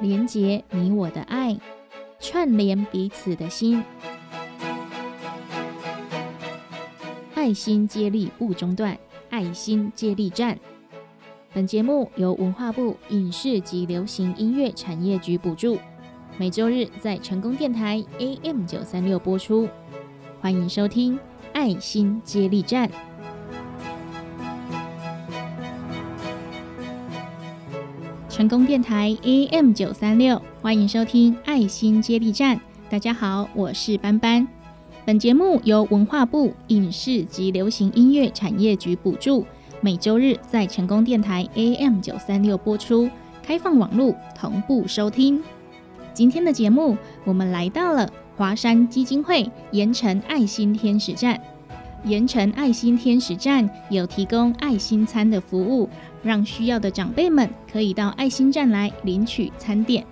连结你我的爱，串联彼此的心，爱心接力不中断，爱心接力站。本节目由文化部影视及流行音乐产业局补助，每周日在成功电台 AM 九三六播出。欢迎收听《爱心接力站》。成功电台 AM 九三六，欢迎收听《爱心接力站》。大家好，我是班班。本节目由文化部影视及流行音乐产业局补助，每周日在成功电台 AM 九三六播出，开放网络同步收听。今天的节目，我们来到了华山基金会盐城爱心天使站。盐城爱心天使站有提供爱心餐的服务。让需要的长辈们可以到爱心站来领取餐点，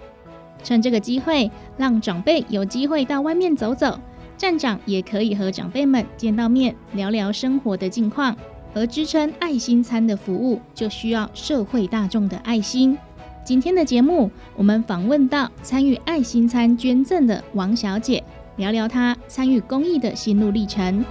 趁这个机会，让长辈有机会到外面走走，站长也可以和长辈们见到面，聊聊生活的近况。而支撑爱心餐的服务，就需要社会大众的爱心。今天的节目，我们访问到参与爱心餐捐赠的王小姐，聊聊她参与公益的心路历程。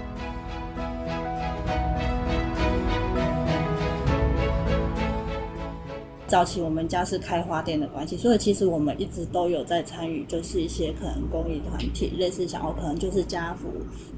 早期我们家是开花店的关系，所以其实我们一直都有在参与，就是一些可能公益团体，类似想要可能就是家福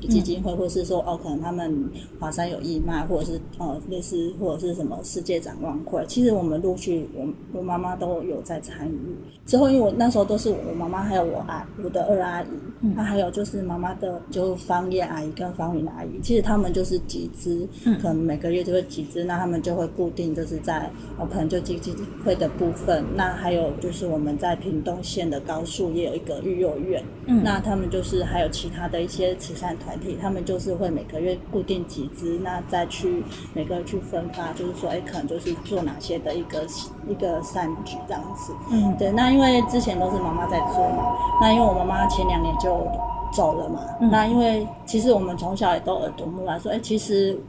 基金会，或是说哦，可能他们华山有义卖，或者是呃类似或者是什么世界展望会，其实我们陆续我我妈妈都有在参与。之后因为我那时候都是我妈妈还有我阿我的二阿姨，那还有就是妈妈的就方叶阿姨跟方云阿姨，其实他们就是集资，可能每个月就会集资，那他们就会固定就是在哦可能就集集。会的部分，那还有就是我们在屏东县的高速也有一个育幼院，嗯，那他们就是还有其他的一些慈善团体，他们就是会每个月固定集资，那再去每个月去分发，就是说，哎，可能就是做哪些的一个一个善举这样子，嗯，对，那因为之前都是妈妈在做嘛，那因为我妈妈前两年就走了嘛，那因为其实我们从小也都耳濡目染，说，哎，其实。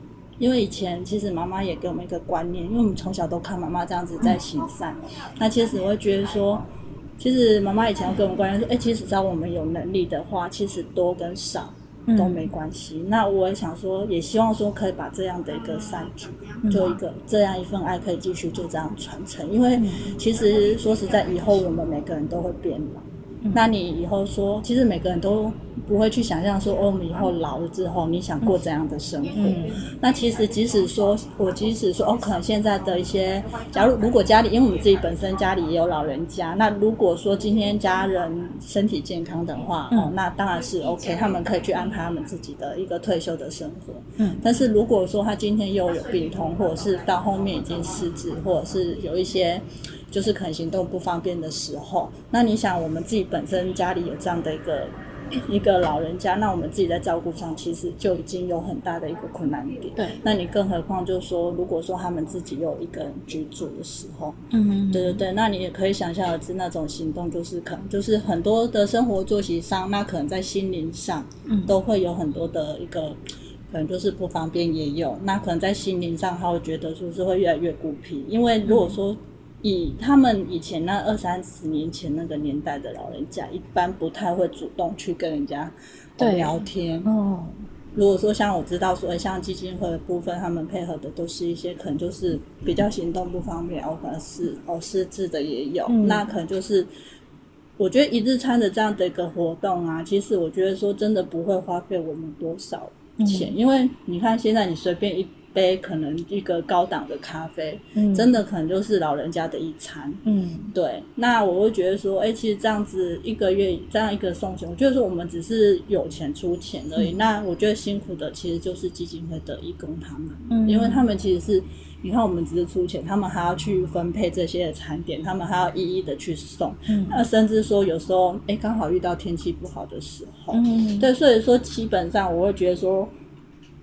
因为以前其实妈妈也给我们一个观念，因为我们从小都看妈妈这样子在行善，那其实我会觉得说，其实妈妈以前给我们观念说，哎，其实只要我们有能力的话，其实多跟少都没关系。那我也想说，也希望说可以把这样的一个善举，做一个这样一份爱，可以继续就这样传承。因为其实说实在，以后我们每个人都会变老。那你以后说，其实每个人都不会去想象说，哦，我们以后老了之后，你想过怎样的生活？那其实即使说，我即使说，哦，可能现在的一些，假如如果家里，因为我们自己本身家里也有老人家，那如果说今天家人身体健康的话，哦，那当然是 OK，他们可以去安排他们自己的一个退休的生活。嗯。但是如果说他今天又有病痛，或者是到后面已经失智，或者是有一些。就是可能行动不方便的时候，那你想，我们自己本身家里有这样的一个一个老人家，那我们自己在照顾上其实就已经有很大的一个困难点。对，那你更何况就是说，如果说他们自己有一个人居住的时候，嗯，对对对，那你也可以想象而知，那种行动就是可能就是很多的生活作息上，那可能在心灵上，嗯，都会有很多的一个可能就是不方便也有，那可能在心灵上他会觉得说是会越来越孤僻，因为如果说。以他们以前那二三十年前那个年代的老人家，一般不太会主动去跟人家聊天。哦，如果说像我知道说，像基金会的部分，他们配合的都是一些可能就是比较行动不方便，哦，可能是哦失智的也有。那可能就是，我觉得一日餐的这样的一个活动啊，其实我觉得说真的不会花费我们多少钱，因为你看现在你随便一。杯可能一个高档的咖啡，真的可能就是老人家的一餐。嗯，对。那我会觉得说，哎，其实这样子一个月这样一个送钱，我觉得说我们只是有钱出钱而已。那我觉得辛苦的其实就是基金会的义工他们，嗯因为他们其实是你看我们只是出钱，他们还要去分配这些的餐点，他们还要一一的去送。那甚至说有时候，哎，刚好遇到天气不好的时候，对，所以说基本上我会觉得说。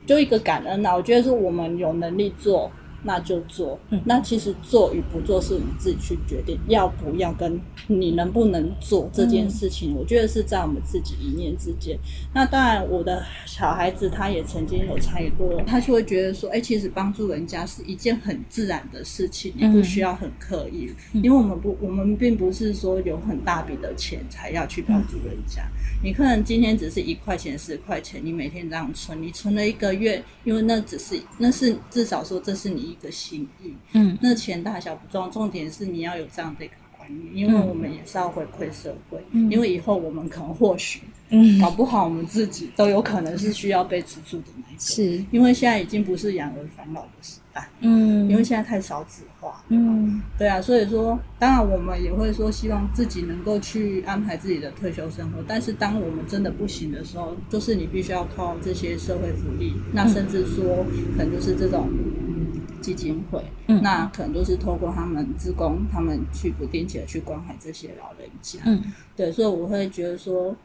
就一个感恩呐，我觉得是我们有能力做，那就做。那其实做与不做是我们自己去决定，要不要跟你能不能做这件事情，我觉得是在我们自己一念之间。那当然，我的小孩子他也曾经有参与过，他就会觉得说，哎，其实帮助人家是一件很自然的事情，你不需要很刻意，因为我们不，我们并不是说有很大笔的钱才要去帮助人家。你可能今天只是一块钱、十块钱，你每天这样存，你存了一个月，因为那只是那是至少说这是你一个心意，嗯，那钱大小不重要，重点是你要有这样的一个观念，因为我们也是要回馈社会，嗯。因为以后我们可能或许。嗯，搞不好我们自己都有可能是需要被资助的那一个，是。因为现在已经不是养儿防老的时代，嗯，因为现在太少子化，嗯，对啊，所以说，当然我们也会说希望自己能够去安排自己的退休生活，但是当我们真的不行的时候，就是你必须要靠这些社会福利，那甚至说可能就是这种基金会，嗯，那可能都是透过他们职工，他们去不定期的去关怀这些老人家，嗯，对，所以我会觉得说。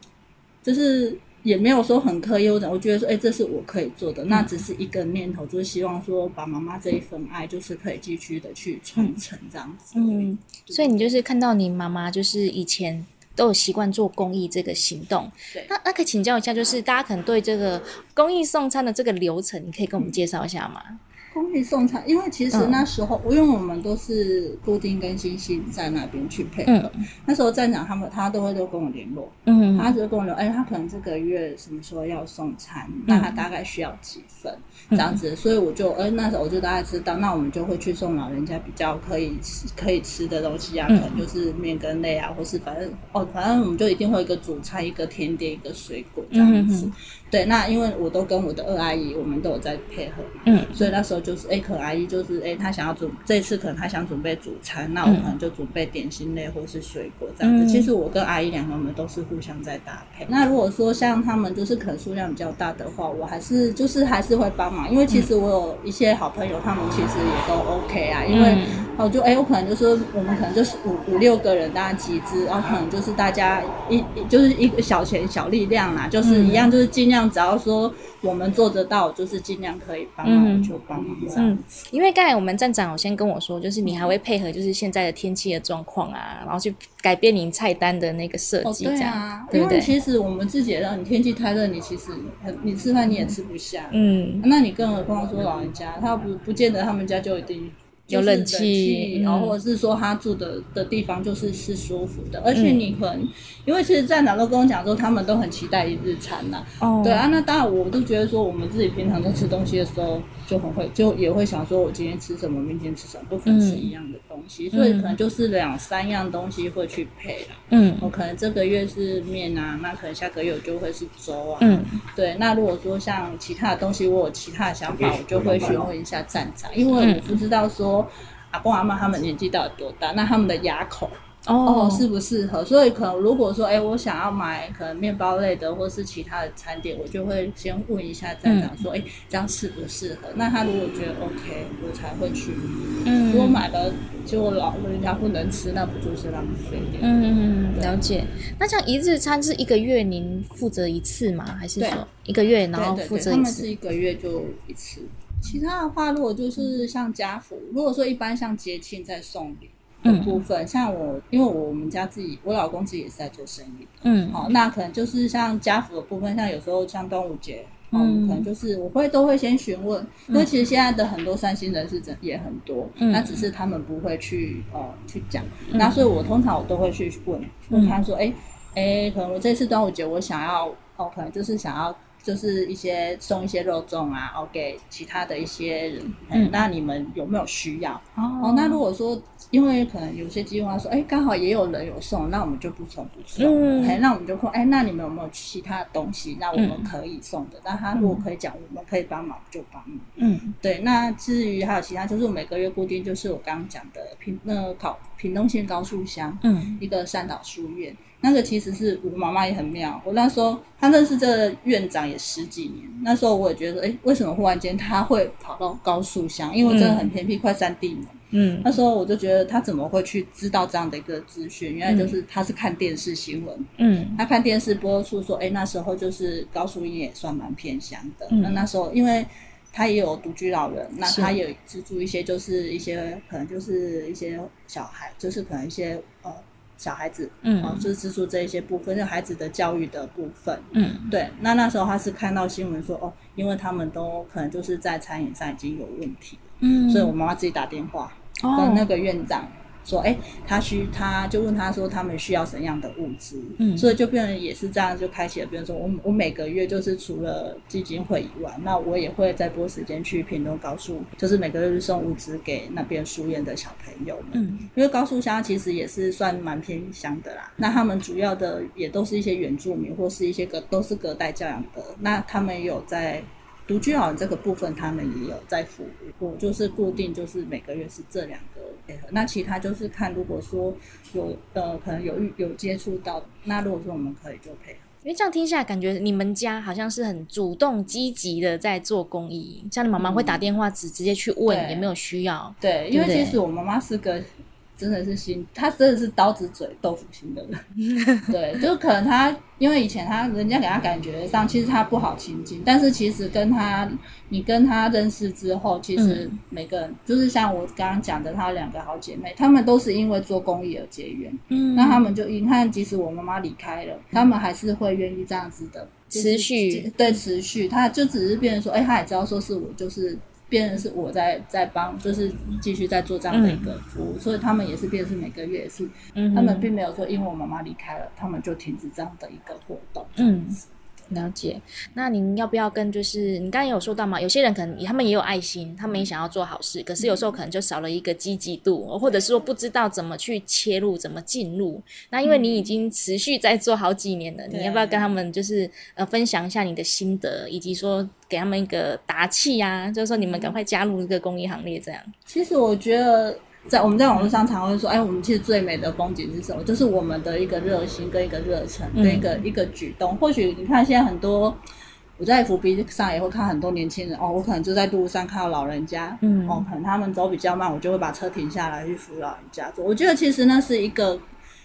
就是也没有说很刻意，我觉得说，哎，这是我可以做的，那只是一个念头，就是希望说，把妈妈这一份爱，就是可以继续的去传承这样子。嗯，所以你就是看到你妈妈，就是以前都有习惯做公益这个行动。对，那那可以请教一下，就是大家可能对这个公益送餐的这个流程，你可以跟我们介绍一下吗？公益送餐，因为其实那时候，因为我们都是固定跟星星在那边去配合。那时候站长他们他都会都跟我联络，嗯，他就跟我聊，哎，他可能这个月什么时候要送餐，那他大概需要几份这样子，所以我就，哎，那时候我就大概知道，那我们就会去送老人家比较可以吃可以吃的东西啊，可能就是面跟类啊，或是反正哦，反正我们就一定会一个主菜，一个甜点，一个水果这样子。对，那因为我都跟我的二阿姨，我们都有在配合，嗯，所以那时候就是，哎，可阿姨就是，哎，她想要准，这次可能她想准备主餐，那我可能就准备点心类或是水果这样子。其实我跟阿姨两个我们都是互相在搭配。那如果说像他们就是可能数量比较大的话，我还是就是还是会帮忙，因为其实我有一些好朋友，他们其实也都 OK 啊，因为我就哎，我可能就是我们可能就是五五六个人，大家集资，然后可能就是大家一就是一个小钱小力量啦，就是一样，就是尽量。只要说我们做得到，就是尽量可以帮忙就帮忙这样子。因为刚才我们站长有先跟我说，就是你还会配合，就是现在的天气的状况啊，然后去改变您菜单的那个设计，这样对不对？其实我们自己也让你天气太热，你其实很你吃饭你也吃不下，嗯，那你更何况说老人家，他不不见得他们家就一定。有冷气，然后或者是说他住的的地方就是是舒服的，而且你可能，因为其实站长都跟我讲说，他们都很期待一日餐呐。哦，对啊，那当然我都觉得说，我们自己平常在吃东西的时候。就很会，就也会想说，我今天吃什么，明天吃什么，不可能吃一样的东西，所以可能就是两三样东西会去配啦。嗯，我可能这个月是面啊，那可能下个月我就会是粥啊。嗯，对。那如果说像其他的东西，我有其他的想法，我就会询问一下站长，因为我不知道说阿公阿妈他们年纪到底多大，那他们的牙口。哦，适不适合？所以可能如果说，哎，我想要买可能面包类的，或是其他的餐点，我就会先问一下站长说，哎，这样适不适合？那他如果觉得 OK，我才会去。嗯，如果买了结果老人家不能吃，那不就是浪费？嗯，了解。那像一日餐是一个月您负责一次吗？还是说一个月然后负责一次？他们是一个月就一次。其他的话，如果就是像家福，如果说一般像节庆在送礼。部分像我，因为我们家自己，我老公自己也是在做生意。嗯，好，那可能就是像家福的部分，像有时候像端午节，嗯，可能就是我会都会先询问，因为其实现在的很多三星人士真也很多，那只是他们不会去呃去讲，那所以我通常我都会去问问他说，哎哎，可能我这次端午节我想要哦，可能就是想要。就是一些送一些肉粽啊，哦，给其他的一些人。嗯，那你们有没有需要？哦，那如果说，因为可能有些计划说，哎，刚好也有人有送，那我们就不送不送。嗯，哎，那我们就说，哎，那你们有没有其他的东西？那我们可以送的。那他如果可以讲，我们可以帮忙就帮忙。嗯，对。那至于还有其他，就是我每个月固定，就是我刚刚讲的平那考屏东县高速乡，嗯，一个三岛书院。那个其实是我妈妈也很妙，我那时候她认识这个院长也十几年，那时候我也觉得，哎，为什么忽然间他会跑到高速乡？因为真的很偏僻，快山地门。嗯，那时候我就觉得他怎么会去知道这样的一个资讯？原来就是他是看电视新闻，嗯，他看电视播出说，哎，那时候就是高淑音也算蛮偏乡的。那那时候因为他也有独居老人，那他也资助一些，就是一些可能就是一些小孩，就是可能一些呃小孩子，嗯。哦，就是资助这一些部分，就孩子的教育的部分。嗯。对，那那时候他是看到新闻说，哦，因为他们都可能就是在餐饮上已经有问题，嗯，所以我妈妈自己打电话哦跟那个院长说，哎、他需他就问他说他们需要什么样的物资，嗯。所以就变成也是这样，就开启了，比如说我我每个月就是除了基金会以外，那我也会再拨时间去屏东高速，就是每个月去送物资给那边书院的小朋友们。嗯。因为高速乡其实也是算蛮偏乡的啦，那他们主要的也都是一些原住民或是一些隔都是隔代教养的，那他们有在独居老人这个部分，他们也有在服务。我就是固定就是每个月是这两个配合，那其他就是看如果说有呃可能有遇有接触到，那如果说我们可以就配合。因为这样听下来，感觉你们家好像是很主动积极的在做公益，像你妈妈会打电话直直接去问对有没有需要，对，因为其实我妈妈是个真的是心，他真的是刀子嘴豆腐心的人。对，就可能他因为以前他人家给他感觉上，其实他不好亲近，但是其实跟他你跟他认识之后，其实嗯每个人、就是像我刚刚讲的，她两个好姐妹，她们都是因为做公益而结缘。嗯那他们就你看，即使我妈妈离开了，他们还是会愿意这样子的持续对持续，他就只是变成说，哎、他也知道说是我就是。变成是我在在帮，就是继续在做这样的一个服务，所以他们也是变成是每个月也是，嗯他们并没有说因为我妈妈离开了，他们就停止这样的一个活动。嗯了解。那您要不要跟就是你刚才有说到嘛，有些人可能他们也有爱心，他们也想要做好事，可是有时候可能就少了一个积极度，或者是说不知道怎么去切入，怎么进入。那因为你已经持续在做好几年了，对你要不要跟他们就是呃分享一下你的心得，以及说给他们一个打气呀、就是说你们赶快加入这个公益行列，这样。其实我觉得在我们在网络上常会说，哎，我们其实最美的风景是什么？就是我们的一个热心跟一个热忱嗯跟一个、一个举动。或许你看现在很多。我在 FB 上也会看很多年轻人哦，我可能就在路上看到老人家，嗯哦，可能他们走比较慢，我就会把车停下来去扶老人家做。我觉得其实那是一个，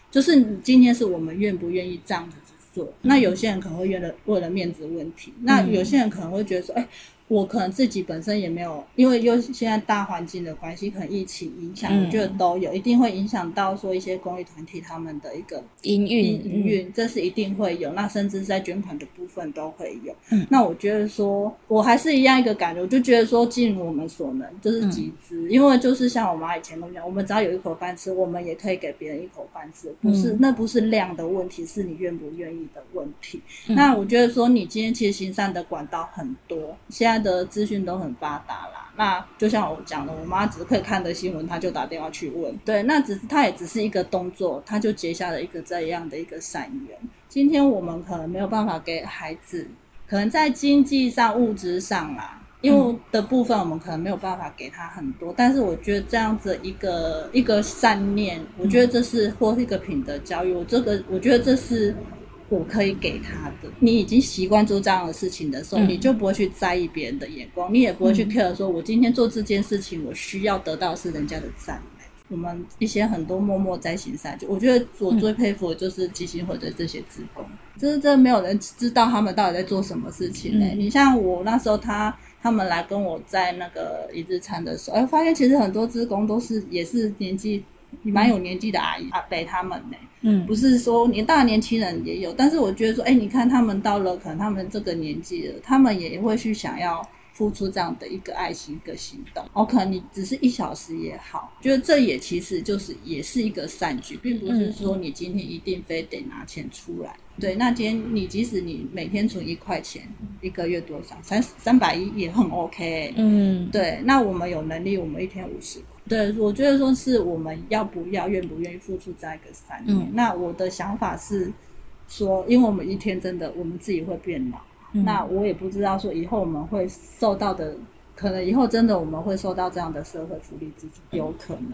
就是今天是我们愿不愿意这样子做。那有些人可能会为了为了面子问题，那有些人可能会觉得说，哎、我可能自己本身也没有，因为又现在大环境的关系，可能疫情影响，嗯我觉得都有，一定会影响到说一些公益团体他们的一个营运，营运，这是一定会有。那甚至在捐款的部分都会有。嗯那我觉得说，我还是一样一个感觉，我就觉得说，尽我们所能，就是集资。因为就是像我妈以前跟我讲，我们只要有一口饭吃，我们也可以给别人一口饭吃，不是、嗯那不是量的问题，是你愿不愿意的问题。嗯那我觉得说，你今天其实行善的管道很多，现在的资讯都很发达啦。那就像我讲的，我妈只是可以看的新闻，她就打电话去问。对，那只是她也只是一个动作，她就结下了一个这样的一个善缘。今天我们可能没有办法给孩子，可能在经济上、物质上啦，因为的部分我们可能没有办法给他很多，但是我觉得这样子一个一个善念，我觉得这是或是一个品德教育，我这个我觉得这是。我可以给他的，你已经习惯做这样的事情的时候，嗯。你就不会去在意别人的眼光，你也不会去 care 说，我今天做这件事情，我需要得到是人家的赞美。我们一些很多默默在行善，就我觉得我最佩服的就是基金会的这些职工，就是真的没有人知道他们到底在做什么事情呢、嗯。你像我那时候他他们来跟我在那个一日餐的时候，哎，发现其实很多职工都是也是年纪蛮有年纪的阿姨阿伯他们呢、嗯不是说年大年轻人也有，但是我觉得说，哎，你看他们到了可能他们这个年纪了，他们也会去想要付出这样的一个爱心、一个行动。哦，可能你只是一小时也好，觉得这也其实就是也是一个善举，并不是说你今天一定非得拿钱出来。对，那今天你即使你每天存一块钱，一个月多少？三三百一也很 OK、嗯，对，那我们有能力，我们一天五十块。对，我觉得说是我们要不要、愿不愿意付出这样一个三年。嗯那我的想法是说，因为我们一天真的我们自己会变老，嗯那我也不知道说以后我们会受到的，可能以后真的我们会受到这样的社会福利支持，有可能。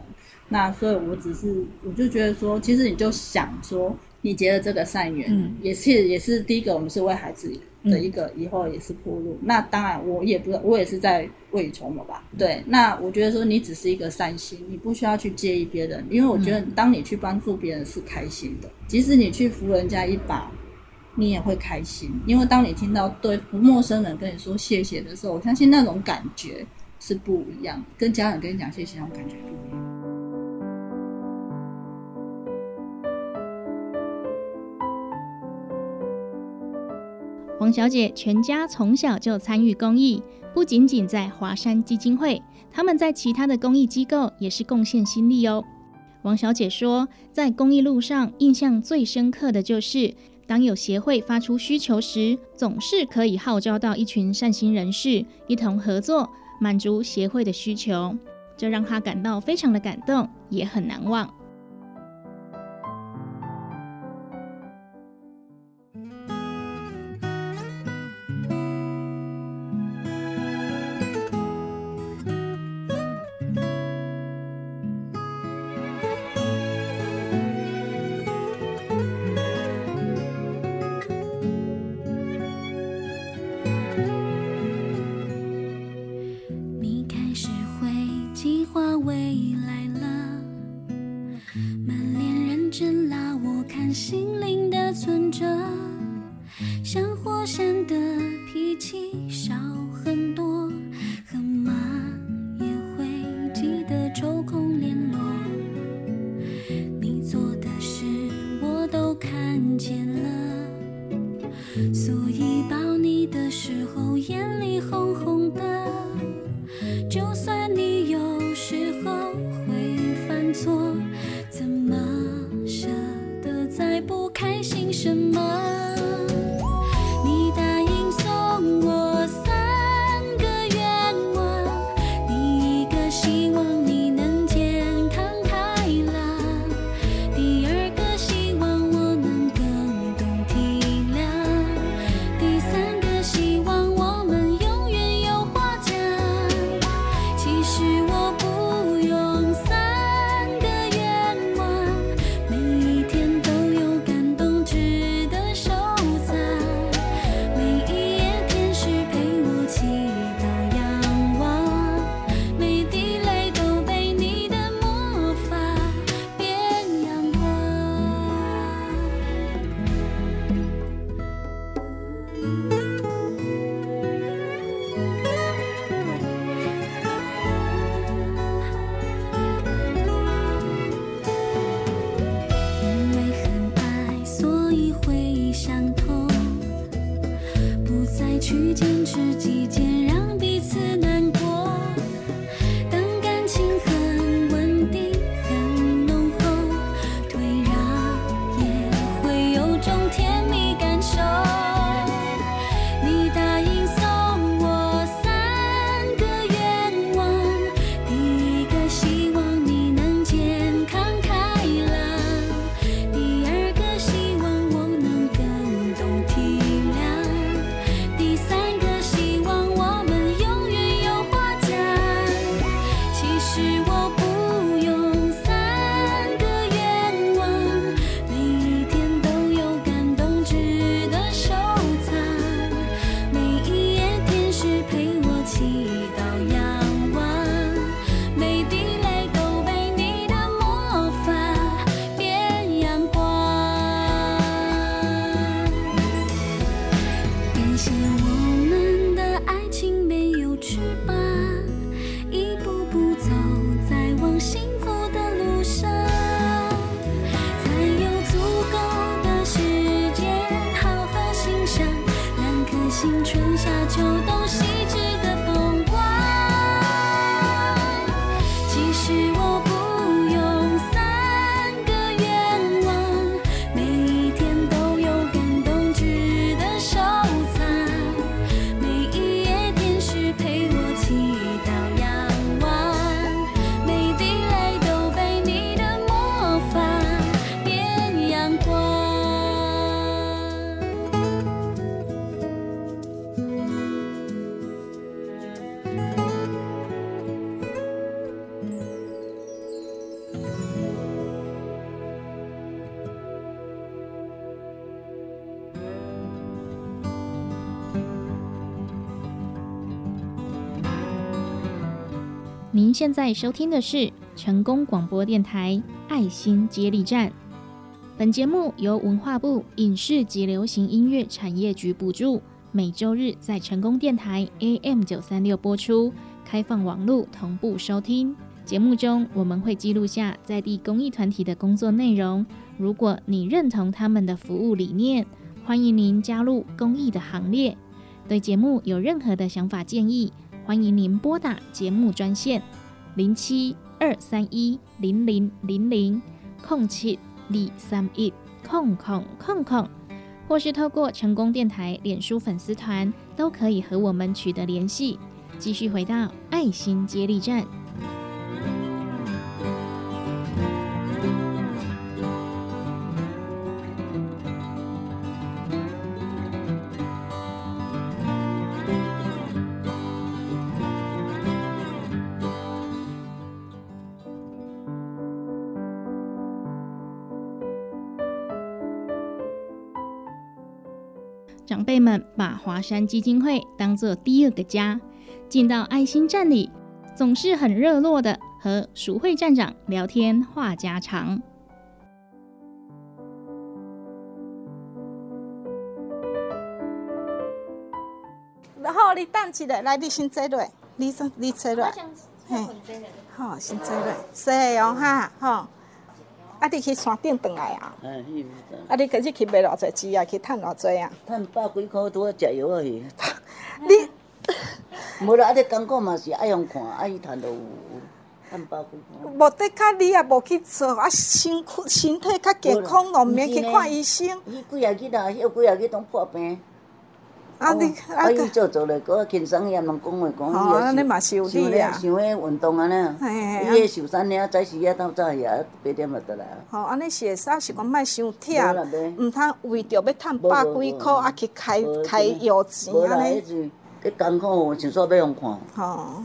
那所以我只是我就觉得说，其实你就想说，你结了这个善缘，嗯也是也是第一个，我们是为孩子的一个以后也是铺路。那当然，我也不我也是在未雨绸缪吧。对，那我觉得说你只是一个善心，你不需要去介意别人，因为我觉得当你去帮助别人是开心的，即使你去扶人家一把。你也会开心，因为当你听到对陌生人跟你说谢谢的时候，我相信那种感觉是不一样，跟家人跟你讲谢谢那种感觉不一样。黄小姐全家从小就参与公益，不仅仅在华山基金会，他们在其他的公益机构也是贡献心力哦。王小姐说，在公益路上，印象最深刻的就是。当有协会发出需求时，总是可以号召到一群善心人士一同合作，满足协会的需求，这让她感到非常的感动，也很难忘。您现在收听的是成功广播电台爱心接力站。本节目由文化部影视及流行音乐产业局补助，每周日在成功电台 AM 九三六播出，开放网络同步收听。节目中我们会记录下在地公益团体的工作内容。如果你认同他们的服务理念，欢迎您加入公益的行列。对节目有任何的想法建议，欢迎您拨打节目专线零七二三一零零零零空七二三一空空空空，或是透过成功电台脸书粉丝团，都可以和我们取得联系。继续回到爱心接力站。辈们把华山基金会当做第二个家，进到爱心站里，总是很热络的和淑慧站长聊天话家常。然后你等起来，来你先坐落，你先你坐落，嘿，好，先坐落，是哦哈，吼。啊，你去山顶转来啊？啊，你今日去卖偌济钱啊？去趁偌济啊？趁百几箍拄啊食药啊去。你 无啦，啊，你工课嘛是爱用看，啊，伊趁着有趁百几箍。无得较你也无去做，啊，身躯身体较健康咯，毋免去看医生。伊几啊日啊，迄几啊日拢破病。啊，你啊，伊做做咧，搁轻松也人讲话讲。哦，安尼嘛是有理啊。想咧运动安尼。嘿伊迄受伤了，早时啊，到早夜八点就倒来啊。吼，安尼是会使，是讲莫伤忝，毋通为着要趁百几箍啊去开开药钱安尼。迄艰苦，想煞要用看。吼。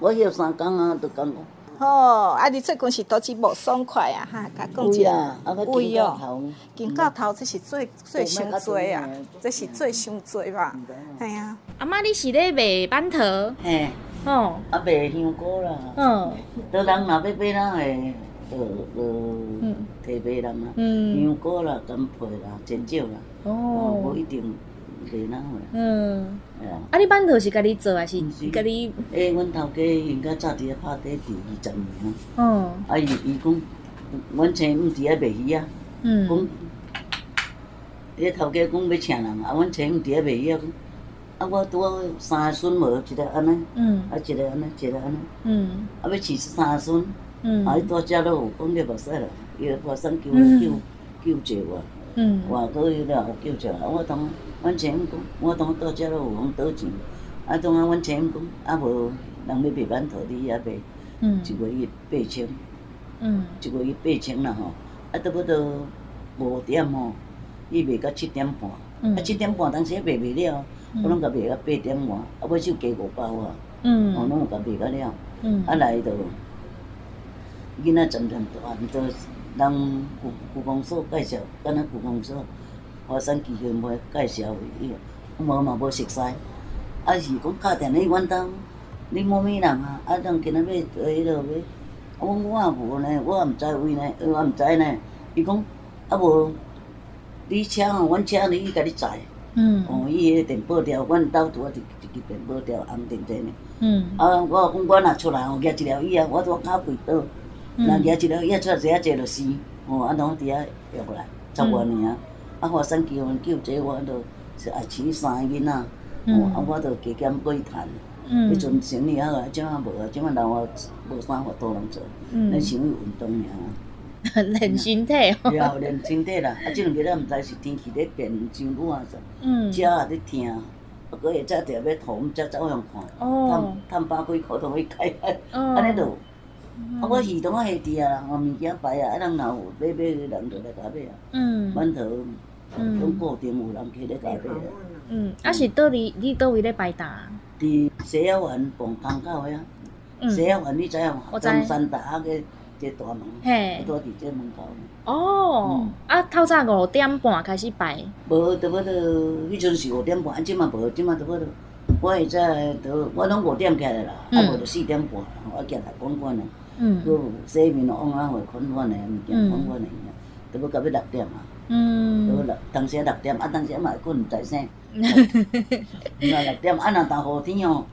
我休三工啊，都艰苦。哦，啊！你最近是倒是无爽快啊？哈，甲讲一下。胃哦，金到头这是最最伤多啊，这是最伤多吧？系啊。阿妈，你是咧卖板头？嘿。哦。啊，卖香菇啦。嗯。多人若要买咱诶，呃呃，提卖人啊。嗯。香菇啦，干皮啦，真少啦。哦。无一定。嗯，啊！你板头是家己做还是家己？诶，阮头家因家早伫咧拍底伫二十年啊。哦。啊，伊伊讲，阮前毋伫咧卖鱼啊。嗯。讲，迄头家讲要请人，啊，阮前毋伫咧卖鱼啊。讲，啊，我拄好三个孙无，一个安尼。嗯。啊，一个安尼，一个安尼。嗯。啊，要饲三个孙。嗯。啊，伊大只都有讲你无使啦，伊来破山求救救济我。嗯。外国伊了救济啊，我同。阮前讲，我同到遮了有通倒钱，啊，当啊，阮前讲，啊无人要卖馒头，你也卖，一个月八千，嗯。一个月八千啦吼，啊，差不多五点吼，伊卖到七点半，啊，七点半当时也卖袂了，我拢甲卖到八点外，啊，尾手加五百外，嗯，我，拢有甲卖到了，嗯。啊来着，囡仔渐渐大，毋做人故故宫所介绍，敢若故宫所。华山基金会介绍伊，无嘛无熟悉，啊是讲敲电话阮兜，你某物人啊，啊当今仔要做迄落要，啊我我也无呢，我也毋知位呢，我毋知呢。伊讲啊无，你车吼，阮车你伊家己载。嗯。哦，伊迄电报条，阮兜拄啊一一支电报条红电电的。嗯。啊，我讲我若出来吼，举一条椅啊，我拄敲开倒，若举一条椅出来坐啊坐就死，哦，啊拢伫遐约过来，十外年啊。啊！华山求婚救济，我都是爱饲三个囡仔，哦，啊，我著加减过去趁。迄阵生理好啊，即摆无啊，即摆人我无啥活动通做，咱想运动尔。练身体哦。对啊，练身体啦。啊，即两日咱毋知是天气咧变，伤热啊啥。嗯。脚也咧疼，啊，搁会则着要涂，则走向看。哦。趁趁百几箍都去开开，安尼著。啊，我鱼都啊下滴啊，我物件摆啊，啊人若有买买人就来甲买啊。嗯。馒头。拢固定有人去咧甲买啊。嗯，啊是倒伫你倒位咧摆摊？伫西雅湾傍汤口遐。嗯。西雅湾你知影无？中山大学个一个大门。嘿。拄伫这门口。哦。啊，透早五点半开始摆。无，差不多，迄阵是五点半，即嘛无，即嘛差不多。我现在都，我拢五点起来啦，啊无就四点半，我行来管管的。嗯。佮洗面往啊，会款款的物件，款款的。都要到要六点啊。嗯。都六，当时六点，啊，当时嘛会困，毋知啥。那六点，啊，若当雨天哦，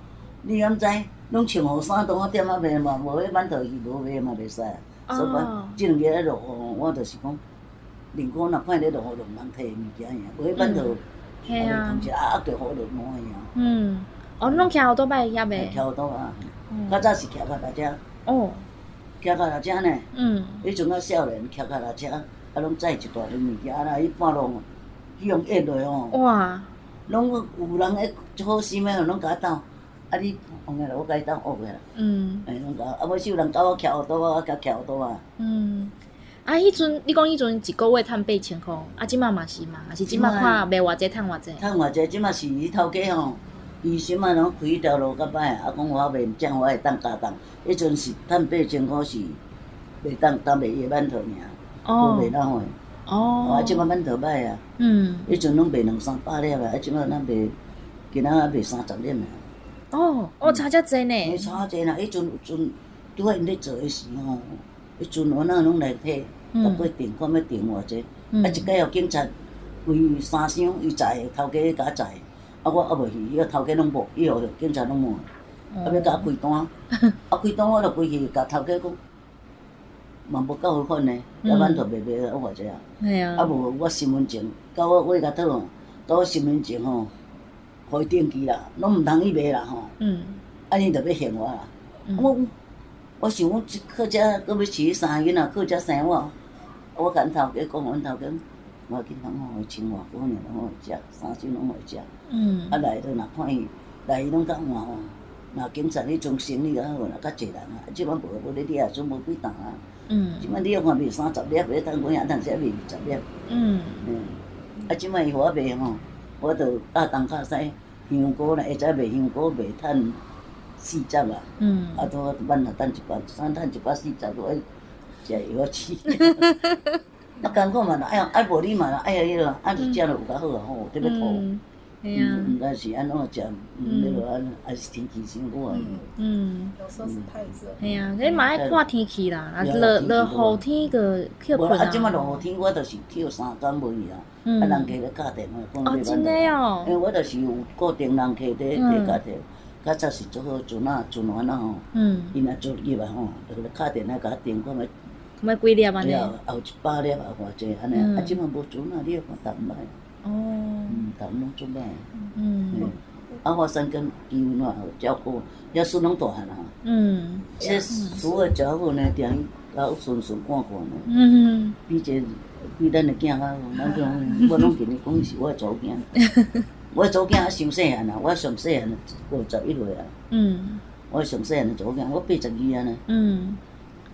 你敢知？拢穿雨衫，当我点啊卖嘛，无迄馒头去，无卖嘛袂使啊。所以，即两日咧落雨，我就是讲，宁可若看咧落雨，就毋通摕物件尔，无迄馒头，系啊，啊，着雨就满去啊。嗯。哦，拢徛好多摆遐袂？徛好多啊。较早是徛脚踏车。哦。徛脚踏车呢？嗯。迄阵啊，少年骑脚踏车，啊，拢载一大堆物件啦，伊半路用压落吼。哇。拢有人会好心诶，拢甲我斗，啊你，往下来我甲伊斗学个啦。嗯。哎，拢甲，啊，尾有人教我骑好多啊，我甲骑好多啊。嗯。啊，迄阵你讲迄阵一个月趁八千箍，啊，即马嘛是嘛，啊是即马看卖偌济趁偌济？趁偌济，即马是伊头家吼。伊心啊，拢开条路较歹，啊，讲我卖这样我会当加当。迄阵是趁八千箍是袂当当卖伊馒头尔，无卖孬诶。哦。啊，即马馒头歹啊。嗯。迄阵拢卖两三百粒啊，啊，即马咱卖，今仔卖三十粒啊。哦，哦，差遮济呢。差济啦，迄阵有阵拄啊因咧做诶时吼，迄阵我那拢来摕，啊，过订看要订偌济，啊，一届有警察规三箱伊载头家甲载。啊，我啊袂去，伊个头家拢无，伊互警察拢无，啊要甲我开单，啊开单我著规去甲头家讲，嘛无够好款呢，一馒头卖卖啊偌济啊，啊无我身份证，甲我我甲讨，甲我身份证吼，互伊登记啦，拢毋通伊卖啦吼，啊伊著要嫌我啦，我我想讲一靠遮搁要饲三个囡仔，靠遮生我，我甲阮头家讲，阮头家。我紧通互伊清外国尔，拢互伊食，三餐拢互伊食。嗯。啊来，都若看伊，来伊拢甲换哦。若警察迄种生理较好，若较济人啊。即摆无无咧掠，做无几单啊。嗯。即摆你要看卖三十粒，要等几啊？趁时卖二十粒。嗯。嗯。啊，即摆伊互我卖吼，我着搭东较西香菇啦，会使卖香菇卖趁四十啊。嗯。啊，拄我晚下等一百，三趁一百四十，我食药吃。啊，艰苦嘛，哎呀，爱无你嘛，哎呀，迄个，啊，就食落有较好啊，吼，特别土，嗯，毋该是安怎食，嗯，迄个安，还是天气先好啊。嗯，有时候是太热。系啊，你嘛爱看天气啦，啊，落落雨天个去困啊。啊，即马落雨天，我就是去三工无去啊，啊，人客咧敲电话，讲哦，真诶哦。因为我就是有固定人客咧咧敲电，较早是做好做那做完啊吼，嗯，伊若做业啊吼，就咧敲电话甲电讲咪。买几粒安尼？后一百粒啊，偌济安尼，啊，即满无做啊，你要看淡卖。哦。嗯，淡拢做卖。嗯。啊，我生根基本上照顾，也算拢大汉啊。嗯。这所有照顾呢，定伊甲顺顺看看呢。嗯。比这比咱的囝较，咱种我拢跟你讲是我的祖囝。我的祖囝啊，上细汉啊，我上细汉五十一岁啊。嗯。我上细汉的祖囝，我八十二啊呢。嗯。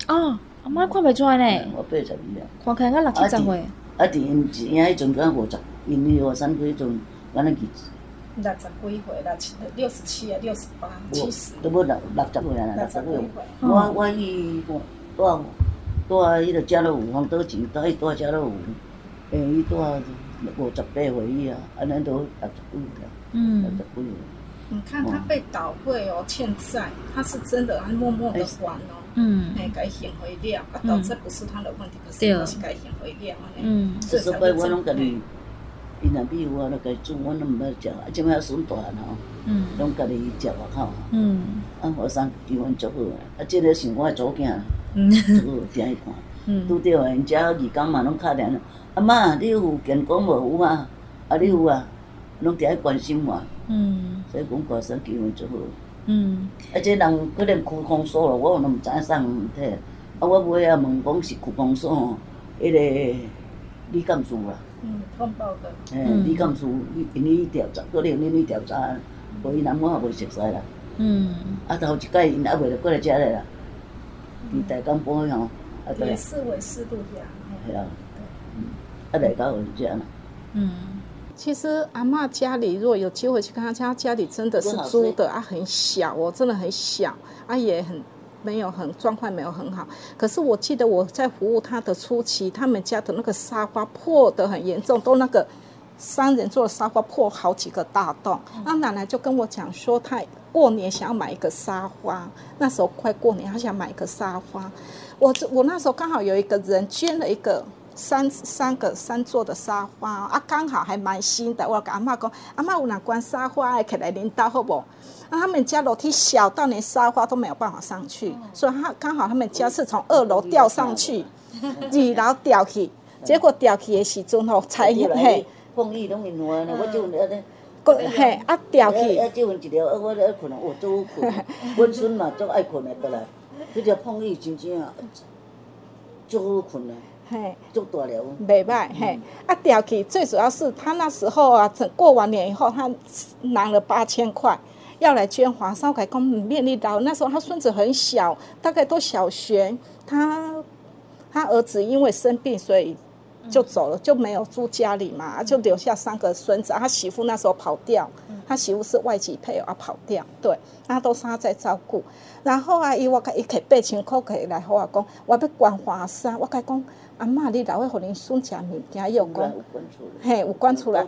哦。阿妈看袂出来呢，我八十二啊，看起来我六七十岁。啊，伫因因迄阵敢五十，因为我三岁阵，咱那记。六十几岁，六七六十七啊，六十八，七十。都无六六十岁啊，六十岁。我我伊住住迄个家乐福，黄岛钱，住伊住家乐福，诶，伊住五十八岁伊啊，安尼都六十几个，六十几个。你看他被倒会哦，欠债，他是真的，他默默的还哦。嗯，哎，该还回了，啊，倒这不是他的问题，可是是该还回了，嗯，所以我拢家己，伊若比如我拢家煮，我拢毋要食，啊，即摆孙大吼，嗯，拢家己食外口，嗯，啊，我三基本足好啊，啊，即个是我的祖囝，嗯，足好听伊看，嗯，拄着因遮二工嘛拢敲电话，阿妈，你有健康无？有啊？啊，你有啊？拢伫咧关心我，嗯，所以讲高山基本足好。嗯，啊，这人可能区公所咯，我拢毋知影啥问题。啊，我尾啊问讲是区公所吼，迄个李干事啦。嗯，通报的。嘿，李干事，伊因伊调查，可能恁去调查，无伊人我也袂熟悉啦。嗯。啊，头一届因还袂来过来遮咧啦。伫大江埔吼。也是为四度假。系啊。嗯。啊，来到我遮啦。嗯。其实阿妈家里，如果有机会去看她家，家里真的是租的啊，很小哦，真的很小啊，也很没有很状况，没有很好。可是我记得我在服务她的初期，他们家的那个沙发破的很严重，都那个三人座的沙发破好几个大洞。那奶奶就跟我讲说，她过年想要买一个沙发，那时候快过年，她想买一个沙发。我我那时候刚好有一个人捐了一个。三三个三座的沙发啊，刚好还蛮新的。我跟阿妈讲，阿妈有哪关沙发哎，可来领导好不？那他们家楼梯小到连沙发都没有办法上去，所以他刚好他们家是从二楼吊上去，二楼吊去，结果吊去的时阵吼，才嘿。风雨拢因乱呢，我就安尼。嘿，啊吊去。啊，就阮一条，我咧困啊，我做困。阮孙嘛，足爱困的倒来。迄条风雨真正啊，足好困啊。嘿。做大了。袂歹嘿，啊调去，最主要是他那时候啊，整过完年以后，他拿了八千块。要来捐华烧改工面力刀，那时候他孙子很小，大概都小学。他他儿子因为生病，所以就走了，就没有住家里嘛，就留下三个孙子。他媳妇那时候跑掉，他媳妇是外籍配偶啊，跑掉，对，那都是他在照顾。然后啊，伊我甲伊摕八千块起来，互我讲，我要捐华山，我甲伊讲，阿嬷，你老会互恁孙食物件，伊有讲，嘿，有捐出来。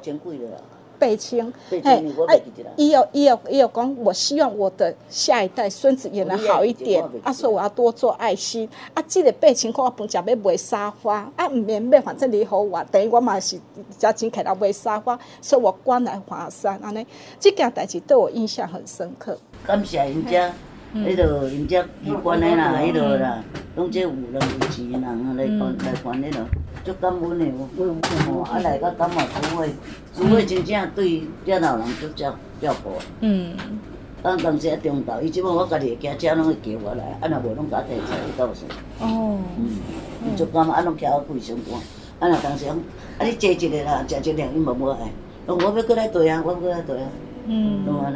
八千，嘿，哎，伊有伊有伊有讲，我希望我的下一代孙子也能好一点。啊，说我要多做爱心。啊，这个八千块我本食要买沙发，啊，毋免买，反正你好我，等于我嘛是加钱起来买沙发，所以我关来华山，安尼，即件代志对我印象很深刻。感谢人家。迄落因遮机关的啦，迄落啦，拢这有人有钱的人来管来管迄落，足感恩的哦。哦，啊来个感冒煮伙，煮伙真正对遮老人足照照顾。嗯。当当时啊中昼，伊即满我家己会惊，车拢会叫我来，啊若无拢甲我提车去倒数。哦。嗯。足感恩，啊拢徛我柜上班，啊若当时讲，啊你坐一个啦，食一两伊无无爱，我要过来对啊，我过来对啊。嗯。懂啊？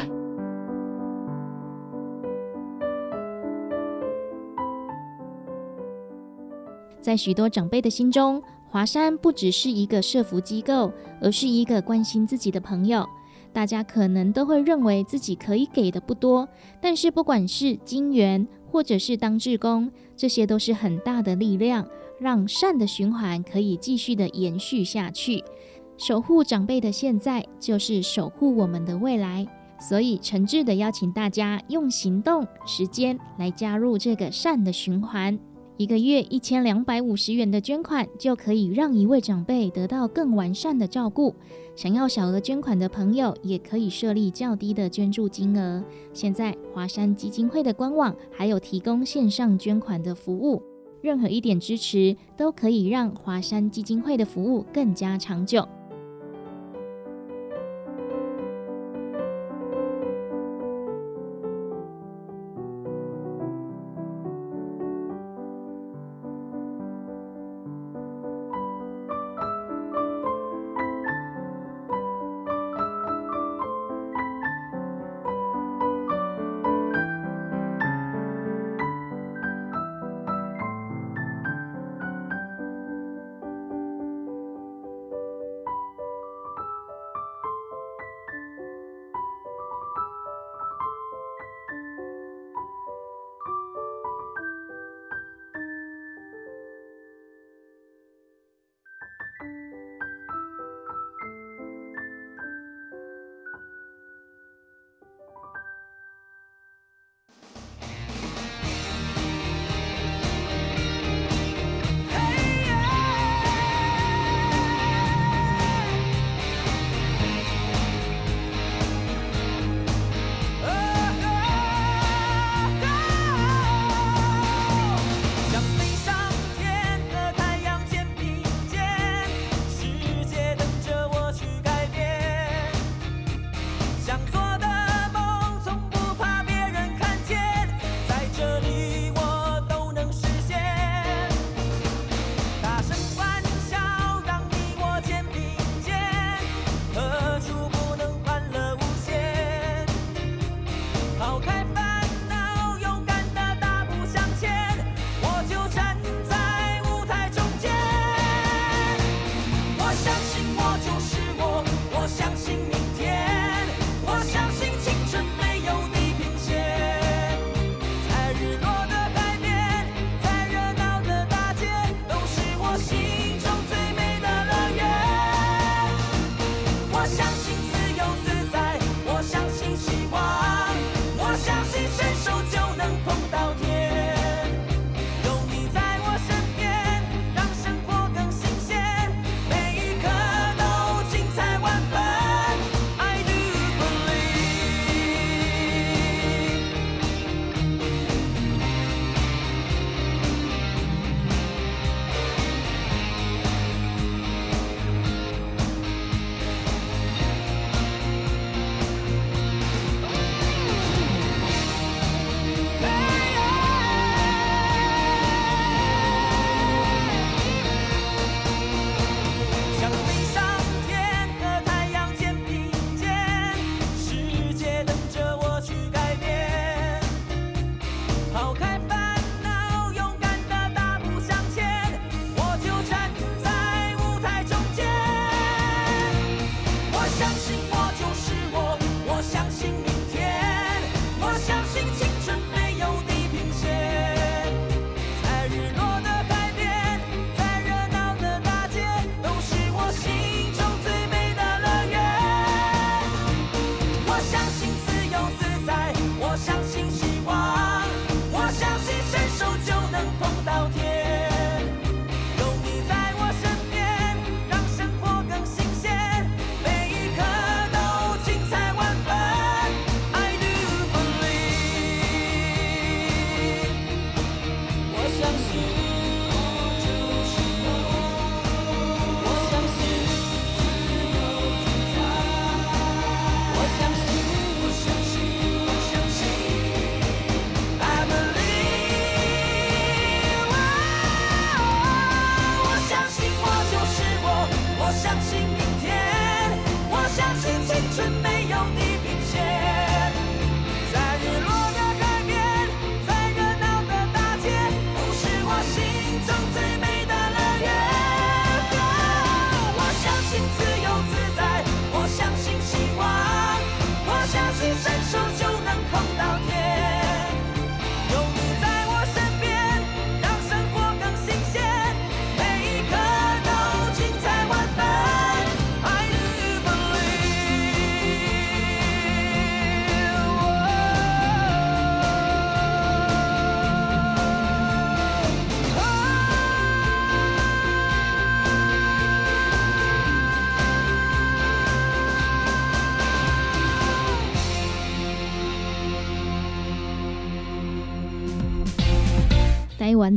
在许多长辈的心中，华山不只是一个社福机构，而是一个关心自己的朋友。大家可能都会认为自己可以给的不多，但是不管是金源，或者是当志工，这些都是很大的力量，让善的循环可以继续的延续下去。守护长辈的现在，就是守护我们的未来。所以，诚挚的邀请大家用行动、时间来加入这个善的循环。一个月一千两百五十元的捐款，就可以让一位长辈得到更完善的照顾。想要小额捐款的朋友，也可以设立较低的捐助金额。现在华山基金会的官网还有提供线上捐款的服务，任何一点支持都可以让华山基金会的服务更加长久。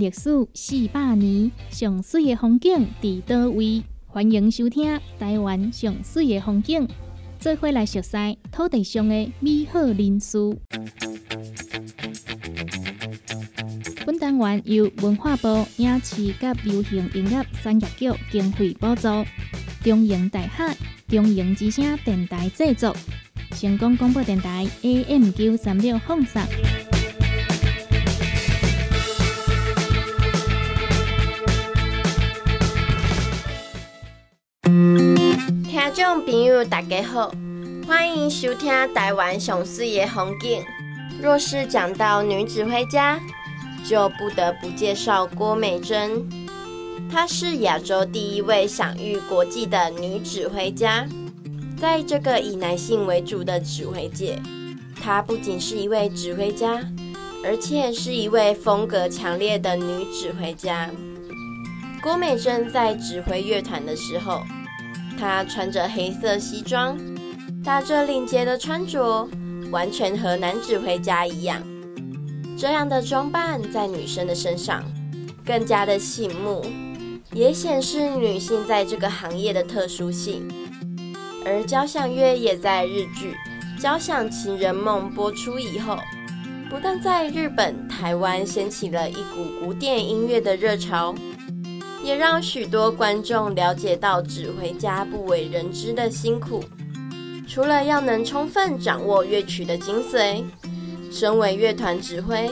历史四百年，上水的风景伫倒位？欢迎收听《台湾上水的风景》，做伙来熟悉土地上的美好人事。本单元由文化部影视及流行音乐产业局经费补助，中营大厦中营之声电台制作，成功广播电台 AM 九三六放送。听众朋友，大家好，欢迎收听台湾熊四爷风景。若是讲到女指挥家，就不得不介绍郭美珍。她是亚洲第一位享誉国际的女指挥家。在这个以男性为主的指挥界，她不仅是一位指挥家，而且是一位风格强烈的女指挥家。郭美珍在指挥乐团的时候。她穿着黑色西装，打着领结的穿着，完全和男指挥家一样。这样的装扮在女生的身上更加的醒目，也显示女性在这个行业的特殊性。而交响乐也在日剧《交响情人梦》播出以后，不但在日本、台湾掀起了一股古典音乐的热潮。也让许多观众了解到指挥家不为人知的辛苦。除了要能充分掌握乐曲的精髓，身为乐团指挥，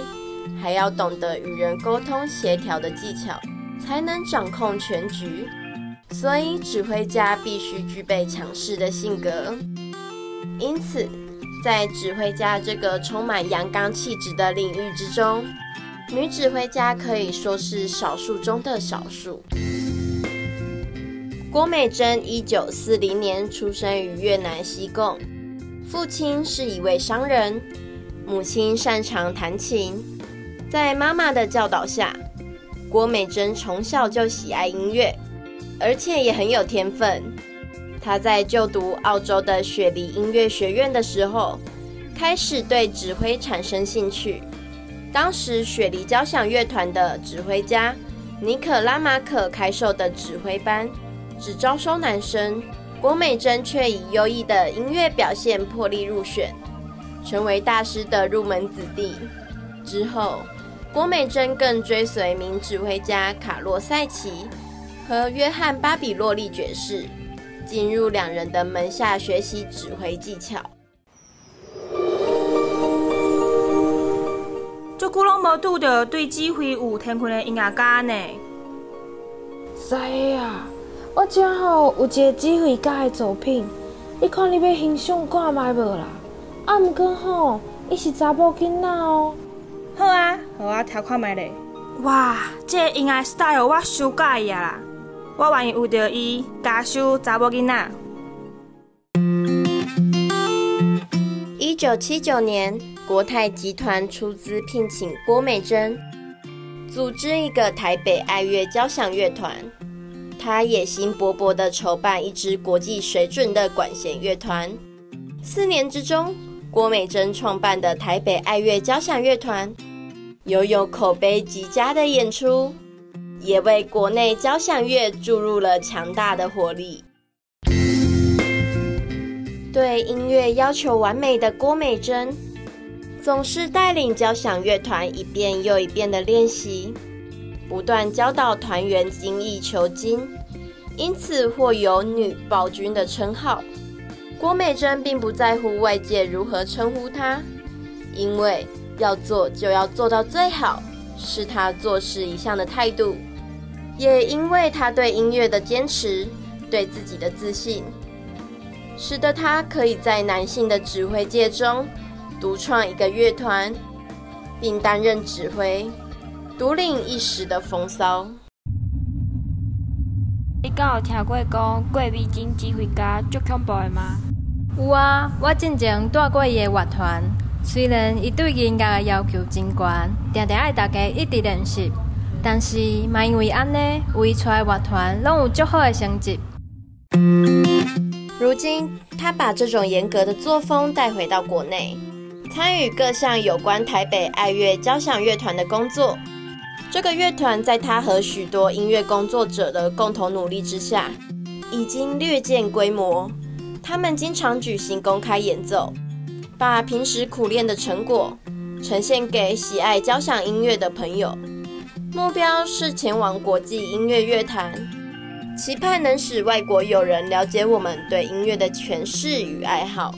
还要懂得与人沟通协调的技巧，才能掌控全局。所以，指挥家必须具备强势的性格。因此，在指挥家这个充满阳刚气质的领域之中，女指挥家可以说是少数中的少数。郭美珍一九四零年出生于越南西贡，父亲是一位商人，母亲擅长弹琴。在妈妈的教导下，郭美珍从小就喜爱音乐，而且也很有天分。她在就读澳洲的雪梨音乐学院的时候，开始对指挥产生兴趣。当时雪梨交响乐团的指挥家尼可拉马可开授的指挥班只招收男生，郭美珍却以优异的音乐表现破例入选，成为大师的入门子弟。之后，郭美珍更追随名指挥家卡洛塞奇和约翰巴比洛利爵士，进入两人的门下学习指挥技巧。足久拢无拄到对指挥有天分的音乐家呢。是啊，我正好有一个指挥家的作品，你看你要欣赏看卖无啦？啊，毋过吼，伊是查某囡仔哦。好啊，互我听看卖咧。哇，这音乐 style 我修改呀啦，我愿意有着伊加修查某囡仔。一九七九年。国泰集团出资聘请郭美珍，组织一个台北爱乐交响乐团。他野心勃勃地筹办一支国际水准的管弦乐团。四年之中，郭美珍创办的台北爱乐交响乐团，拥有口碑极佳的演出，也为国内交响乐注入了强大的活力。对音乐要求完美的郭美珍。总是带领交响乐团一遍又一遍的练习，不断教导团员精益求精，因此获有“女暴君”的称号。郭美珍并不在乎外界如何称呼她，因为要做就要做到最好，是她做事一向的态度。也因为她对音乐的坚持，对自己的自信，使得她可以在男性的指挥界中独创一个乐团，并担任指挥，独领一时的风骚。你敢有听过讲郭美金指挥家足恐怖的吗？有啊，我之前带过伊的乐团，虽然伊对音乐的要求真高，常常爱大家一直练习，但是嘛因为安尼，为出来乐团拢有足好的成绩。如今，他把这种严格的作风带回到国内，参与各项有关台北爱乐交响乐团的工作。这个乐团在他和许多音乐工作者的共同努力之下，已经略见规模。他们经常举行公开演奏，把平时苦练的成果呈现给喜爱交响音乐的朋友。目标是前往国际音乐乐坛，期盼能使外国友人了解我们对音乐的诠释与爱好。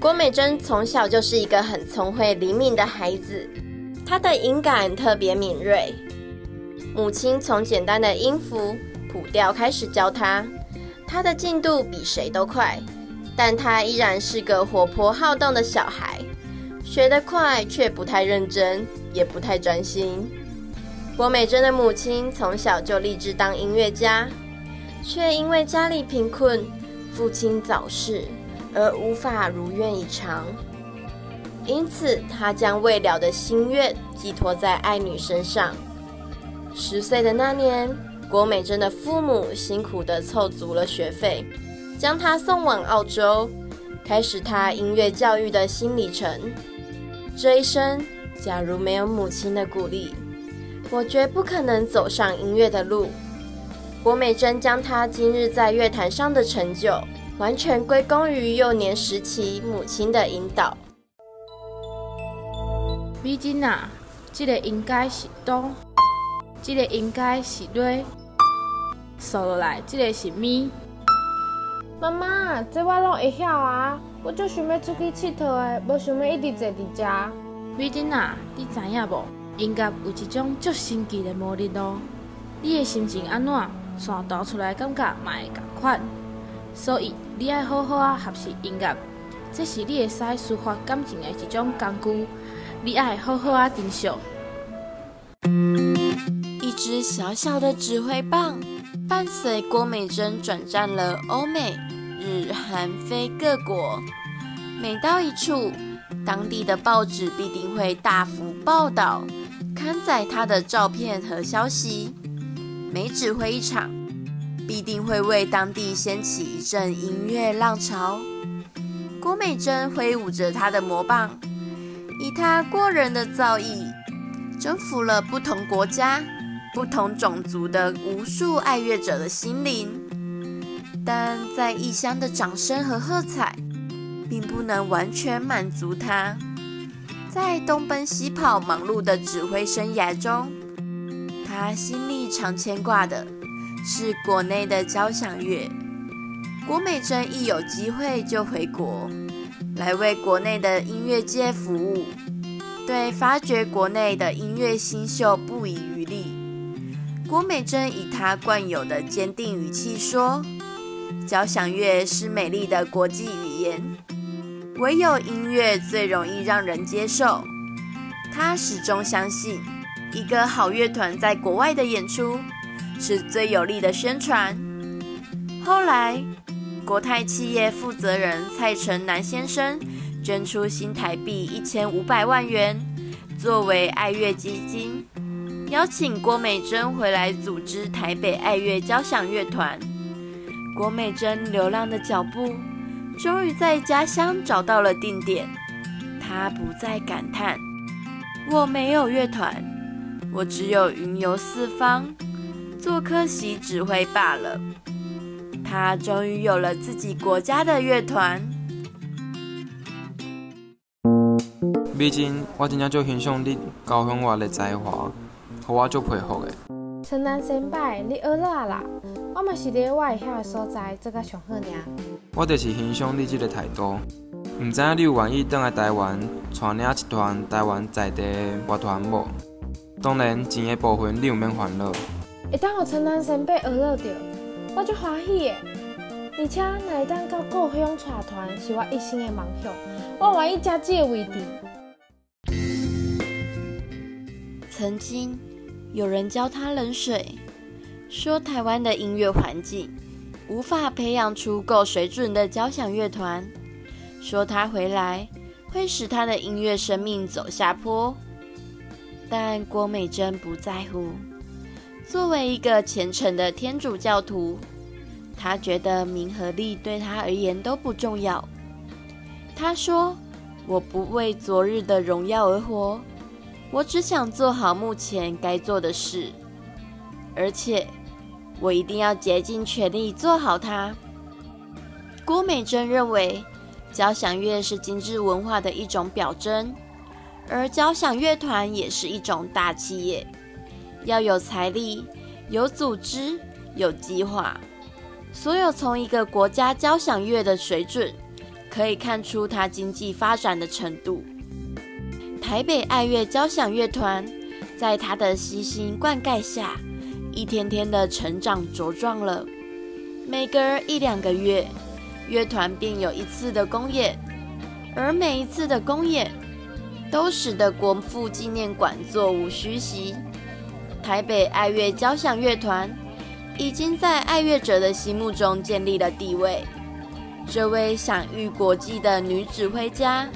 郭美珍从小就是一个很聪慧灵敏的孩子，她的音感特别敏锐。母亲从简单的音符。谱调开始教她，她的进度比谁都快，但她依然是个活泼好动的小孩，学得快却不太认真，也不太专心。郭美珍的母亲从小就立志当音乐家，却因为家里贫困，父亲早逝，而无法如愿以偿，因此他将未了的心愿寄托在爱女身上。十岁的那年。郭美珍的父母辛苦地凑足了学费，将她送往澳洲，开始她音乐教育的新里程。这一生，假如没有母亲的鼓励，我绝不可能走上音乐的路。郭美珍将她今日在乐坛上的成就，完全归功于幼年时期母亲的引导。美珍啊，这个应该是哆，这个应该是瑞。数落来，这个是咪。妈妈，这我拢会晓啊！我就想要出去佚佗的，无想要一直坐伫遮。美珍啊，你知影无？音乐有一种足神奇的魔力咯。你的心情安怎，散导出来感觉嘛会共款。所以你爱好好啊学习音乐，这是你会使抒发感情的一种工具。你爱好好啊珍惜。一支小小的指挥棒。伴随郭美珍转战了欧美、日、韩、非各国，每到一处，当地的报纸必定会大幅报道、刊载她的照片和消息。每指挥一场，必定会为当地掀起一阵音乐浪潮。郭美珍挥舞着她的魔棒，以她过人的造诣，征服了不同国家。不同种族的无数爱乐者的心灵，但在异乡的掌声和喝彩，并不能完全满足他。在东奔西跑、忙碌的指挥生涯中，他心里常牵挂的是国内的交响乐。郭美珍一有机会就回国，来为国内的音乐界服务，对发掘国内的音乐新秀不遗余力。郭美珍以她惯有的坚定语气说：“交响乐是美丽的国际语言，唯有音乐最容易让人接受。”她始终相信，一个好乐团在国外的演出是最有力的宣传。后来，国泰企业负责人蔡成南先生捐出新台币一千五百万元，作为爱乐基金。邀请郭美珍回来组织台北爱乐交响乐团。郭美珍流浪的脚步，终于在家乡找到了定点。她不再感叹：“我没有乐团，我只有云游四方，做客席指挥罢了。”他终于有了自己国家的乐团。毕竟，我真正就欣赏你高雄话的才华。我足佩服的。陈南先拜，你啦？我嘛是伫我会晓的所在做甲上好尔。我就是欣赏你这个态度，毋知影你有愿意倒来台湾，带领一团台湾在地乐团无？当然，钱的部分你毋免烦恼。会当互陈南先辈学了着，我足欢喜的。而且，若会当到故乡带团，是我一生的梦想。我愿意加这个位置。曾经有人浇他冷水，说台湾的音乐环境无法培养出够水准的交响乐团，说他回来会使他的音乐生命走下坡。但郭美珍不在乎。作为一个虔诚的天主教徒，他觉得名和利对他而言都不重要。他说：“我不为昨日的荣耀而活。”我只想做好目前该做的事，而且我一定要竭尽全力做好它。郭美珍认为，交响乐是精致文化的一种表征，而交响乐团也是一种大企业，要有财力、有组织、有计划。所有从一个国家交响乐的水准，可以看出它经济发展的程度。台北爱乐交响乐团，在他的悉心灌溉下，一天天的成长茁壮了。每隔一两个月，乐团便有一次的公演，而每一次的公演，都使得国父纪念馆座无虚席。台北爱乐交响乐团已经在爱乐者的心目中建立了地位。这位享誉国际的女指挥家。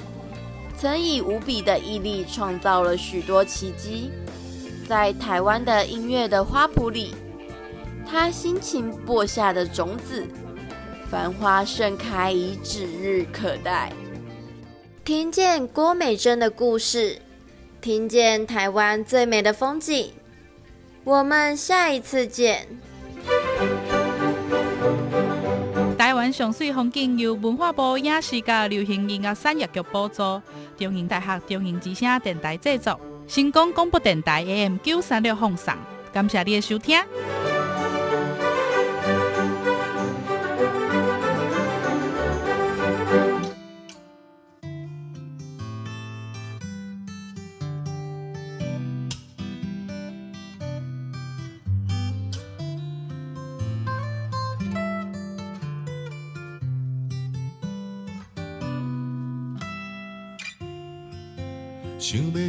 曾以无比的毅力创造了许多奇迹，在台湾的音乐的花圃里，她辛勤播下的种子，繁花盛开已指日可待。听见郭美珍的故事，听见台湾最美的风景，我们下一次见。台湾上水风景由文化部影视甲流行音乐产业局补助，中兴大学中兴之声电台制作，成功广播电台 AM 九三六放送，感谢你的收听。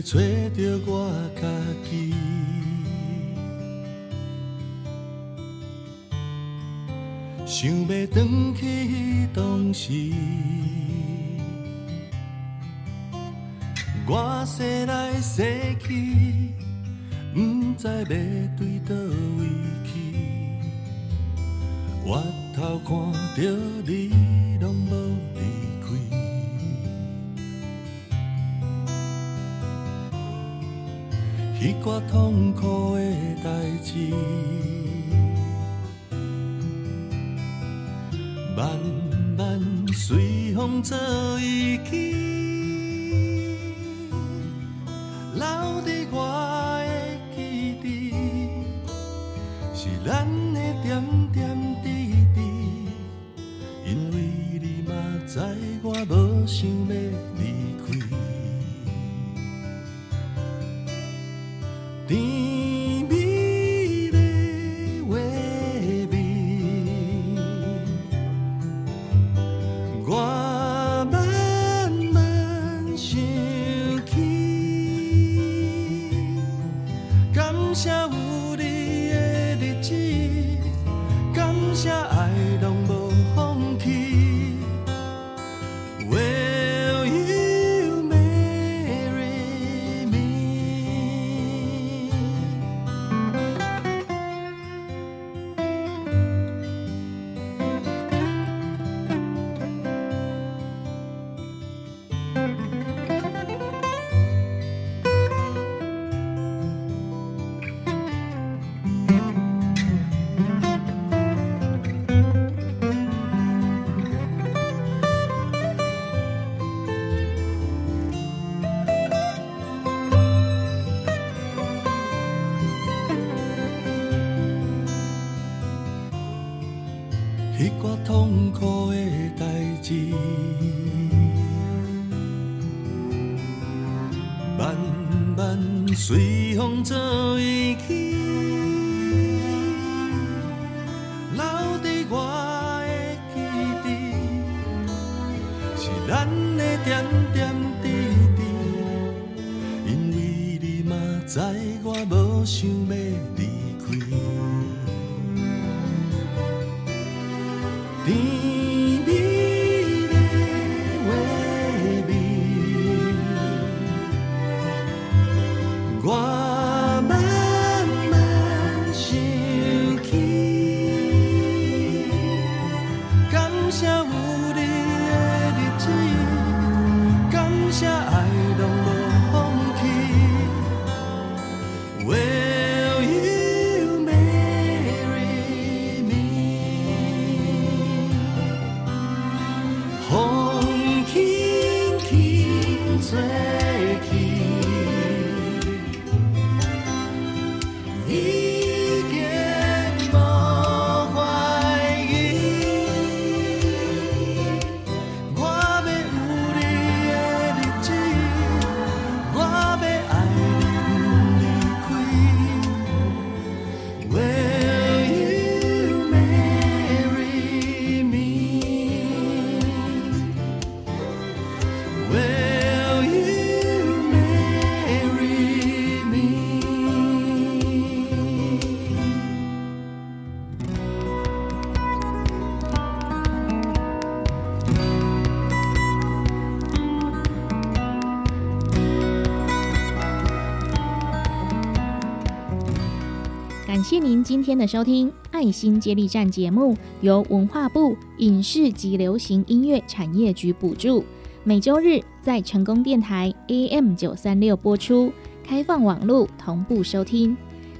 找到我家己，想要回去当时，我生来生去，不知要对倒位去，我头看到你，我痛苦的代志，慢慢随风做遗弃，留在我的记忆，是咱的点点滴滴。因为你嘛知我无想随风走一去，留伫我的记忆，是咱的点点滴滴。因为你嘛知我无想要谢您今天的收听，《爱心接力站》节目由文化部影视及流行音乐产业局补助，每周日在成功电台 AM 九三六播出，开放网络同步收听。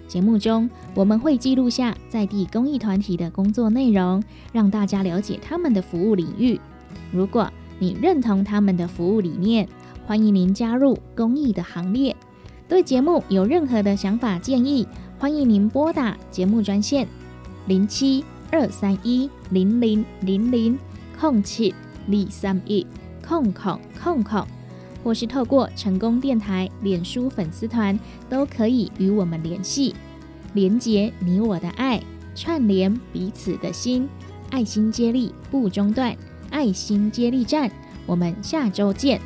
节目中我们会记录下在地公益团体的工作内容，让大家了解他们的服务领域。如果你认同他们的服务理念，欢迎您加入公益的行列。对节目有任何的想法建议？欢迎您拨打节目专线零七二三一零零零零空七二三一空空空空，或是透过成功电台脸书粉丝团，都可以与我们联系，连接你我的爱，串联彼此的心，爱心接力不中断，爱心接力站，我们下周见。